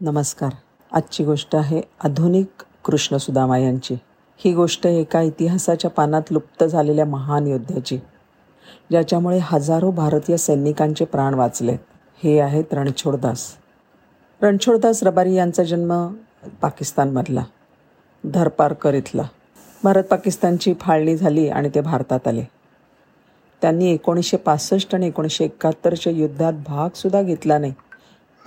नमस्कार. आजची गोष्ट आहे आधुनिक कृष्णसुदामा यांची. ही गोष्ट एका इतिहासाच्या पानात लुप्त झालेल्या महान योद्ध्याची. ज्याच्यामुळे हजारो भारतीय सैनिकांचे प्राण वाचले हे आहेत रणछोडदास रणछोडदास रबारी यांचा जन्म पाकिस्तानमधला धरपारकर इथला. भारत पाकिस्तानची फाळणी झाली आणि ते भारतात आले. त्यांनी एकोणीसशे पासष्ट आणि एकोणीसशे एकाहत्तरच्या युद्धात भागसुद्धा घेतला नाही.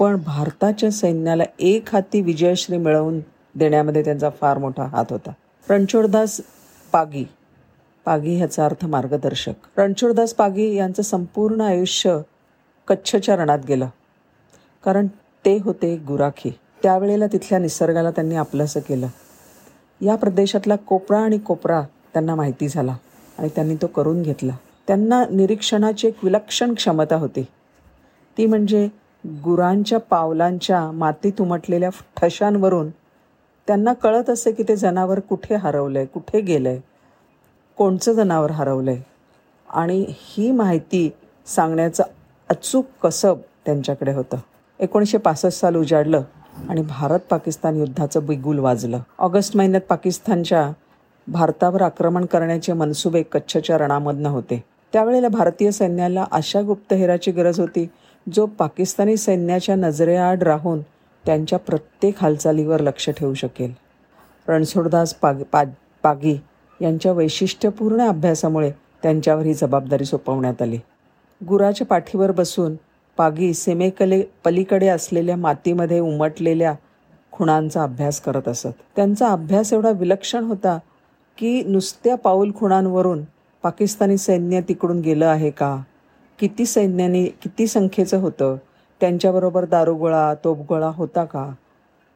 पण भारताच्या सैन्याला एक हाती विजयश्री मिळवून देण्यामध्ये त्यांचा फार मोठा हात होता. रणछोडदास पागी पागी ह्याचा अर्थ मार्गदर्शक. रणछोडदास पागी यांचं संपूर्ण आयुष्य कच्छच्या रणात गेलं. कारण ते होते गुराखी. त्यावेळेला तिथल्या निसर्गाला त्यांनी आपलंसं केलं. या प्रदेशातला कोपरा आणि कोपरा त्यांना माहिती झाला आणि त्यांनी तो करून घेतला. त्यांना निरीक्षणाची एक विलक्षण क्षमता होती. ती म्हणजे गुरांच्या पावलांच्या मातीत उमटलेल्या ठशांवरून त्यांना कळत असे की ते जनावर कुठे हरवलं आहे कुठे गेलं आहे कोणचं जनावर हरवलं आहे आणि ही माहिती सांगण्याचं अचूक कसब त्यांच्याकडे होतं. एकोणीसशे पासष्ट साल उजाडलं आणि भारत पाकिस्तान युद्धाचं बिगुल वाजलं. ऑगस्ट महिन्यात पाकिस्तानच्या भारतावर आक्रमण करण्याचे मनसुबे कच्छच्या रणामधनं होते. त्यावेळेला भारतीय सैन्याला अशा गुप्तहेराची गरज होती. जो पाकिस्तानी सैन्याच्या नजरेआड राहून त्यांच्या प्रत्येक हालचालीवर लक्ष ठेवू शकेल. रणछोडदास पाग पा पागी यांच्या वैशिष्ट्यपूर्ण अभ्यासामुळे त्यांच्यावर ही जबाबदारी सोपवण्यात आली. गुराच्या पाठीवर बसून पागी सीमेकले पलीकडे असलेल्या मातीमध्ये उमटलेल्या खुणांचा अभ्यास करत असत. त्यांचा अभ्यास एवढा विलक्षण होता की नुसत्या पाऊल खुणांवरून पाकिस्तानी सैन्य तिकडून गेलं आहे का? किती सैन्याने किती संख्येचं होतं? त्यांच्याबरोबर दारुगोळा तोफगोळा होता का?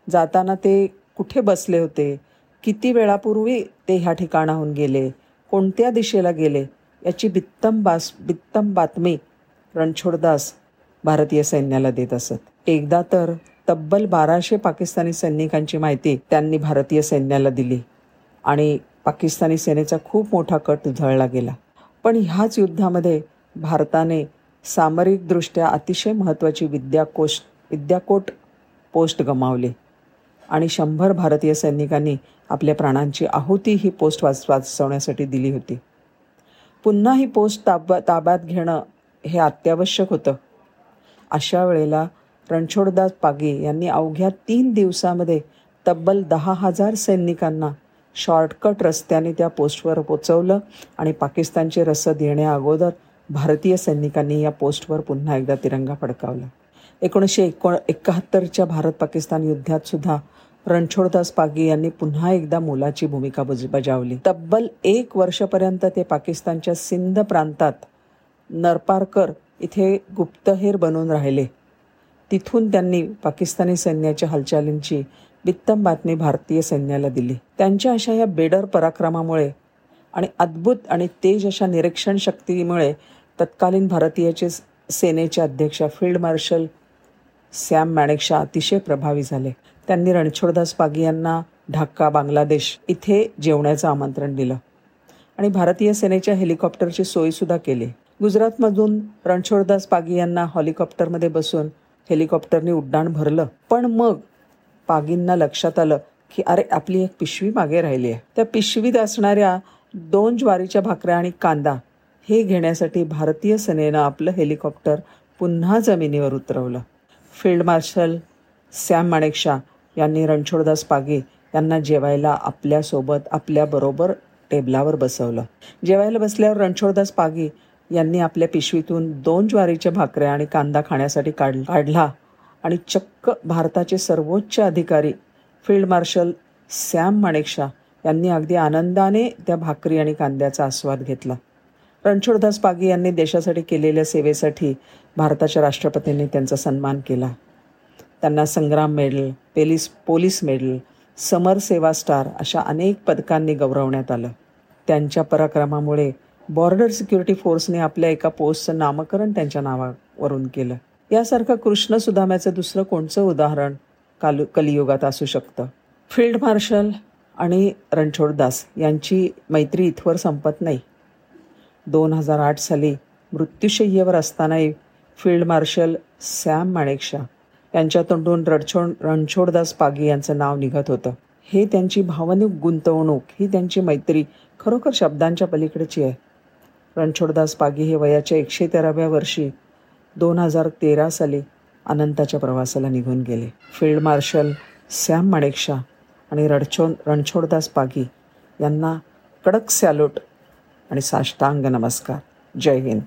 जाताना ते कुठे बसले होते? किती वेळापूर्वी ते ह्या ठिकाणाहून गेले? कोणत्या दिशेला गेले? याची बित्तम बास बित्तम बातमी रणछोडदास भारतीय सैन्याला देत असत. एकदा तर तब्बल बाराशे पाकिस्तानी सैनिकांची माहिती त्यांनी भारतीय सैन्याला दिली आणि पाकिस्तानी सेनेचा खूप मोठा कट उधळला गेला. पण ह्याच युद्धामध्ये भारताने सामरिकदृष्ट्या अतिशय महत्त्वाची विद्याकोश विद्याकोट पोस्ट गमावली. आणि शंभर भारतीय सैनिकांनी आपल्या प्राणांची आहुती ही पोस्ट वाच वाचवण्यासाठी दिली होती. पुन्हा ही पोस्ट ताब ताब्यात घेणं हे अत्यावश्यक होतं. अशा वेळेला रणछोडदास पागे यांनी अवघ्या तीन दिवसामध्ये तब्बल दहा हजार सैनिकांना शॉर्टकट रस्त्याने त्या पोस्टवर पोचवलं आणि पाकिस्तानची रसद येण्याअगोदर भारतीय सैनिकांनी या पोस्टवर पुन्हा एकदा तिरंगा फडकावला. एकोणीसशे एको एकाहत्तरच्या भारत पाकिस्तान युद्धात सुद्धा रणछोडदास पागी यांनी पुन्हा एकदा मोलाची भूमिका बज बजावली. तब्बल एक वर्षपर्यंत ते पाकिस्तानच्या सिंध प्रांतात नरपारकर इथे गुप्तहेर बनून राहिले. तिथून त्यांनी पाकिस्तानी सैन्याच्या हालचालींची बित्तम बातमी भारतीय सैन्याला दिली. त्यांच्या अशा या बेडर पराक्रमामुळे आणि अद्भुत आणि तेज अशा निरीक्षण शक्तीमुळे तत्कालीन भारतीयचे सेनेचे अध्यक्ष फील्ड मार्शल सॅम मॅणेकशा अतिशय प्रभावी झाले. त्यांनी रणछोडदास पागी यांना ढाका बांगलादेश इथे जेवण्याचं आमंत्रण दिलं आणि भारतीय सेनेच्या हेलिकॉप्टरची सोयीसुद्धा केली. गुजरातमधून रणछोडदास पागी यांना हॉलिकॉप्टरमध्ये बसून हेलिकॉप्टरने उड्डाण भरलं. पण मग पागींना लक्षात आलं की अरे आपली एक पिशवी मागे राहिली आहे त्या पिशवीत असणाऱ्या दोन ज्वारीच्या भाकऱ्या आणि कांदा हे घेण्यासाठी भारतीय सेनेनं आपलं हेलिकॉप्टर पुन्हा जमिनीवर उतरवलं. फील्ड मार्शल सॅम माणेकशा यांनी रणछोडदास पागे यांना जेवायला आपल्यासोबत आपल्याबरोबर टेबलावर बसवलं. जेवायला बसल्यावर रणछोडदास पागे यांनी आपल्या पिशवीतून दोन ज्वारीच्या भाकऱ्या आणि कांदा खाण्यासाठी काढ काढला आणि चक्क भारताचे सर्वोच्च अधिकारी फील्ड मार्शल सॅम माणेकशा यांनी अगदी आनंदाने त्या भाकरी आणि कांद्याचा आस्वाद घेतला. रणछोडदास पागी यांनी देशासाठी केलेल्या सेवेसाठी भारताच्या राष्ट्रपतींनी त्यांचा सन्मान केला. त्यांना Sangram medal पेलिस police medal Samar Seva star अशा अनेक पदकांनी गौरवण्यात आलं. त्यांच्या पराक्रमामुळे बॉर्डर सिक्युरिटी फोर्सने आपल्या एका पोस्टचं नामकरण त्यांच्या नावावरून केलं. यासारखं कृष्ण सुदाम्याचं दुसरं कोणचं उदाहरण काल कलियुगात असू शकतं? फील्ड मार्शल आणि रणछोडदास यांची मैत्री इथवर संपत नाही. दोन हजार आठ साली मृत्यूशय्येवर असतानाही फील्ड मार्शल सॅम माणेकशा यांच्या तोंडून रणछोड रणछोडदास पागी यांचं नाव निघत होतं. हे त्यांची भावनिक गुंतवणूक ही त्यांची मैत्री खरोखर शब्दांच्या पलीकडची आहे. रणछोडदास पागी हे वयाच्या एकशे तेराव्या वर्षी दोन हजार तेरा साली अनंताच्या प्रवासाला निघून गेले. फील्ड मार्शल सॅम माणेकशा आणि रणछो रणछोडदास पागी यांना कडक सॅल्यूट आणि साष्टांग नमस्कार. जय हिंद.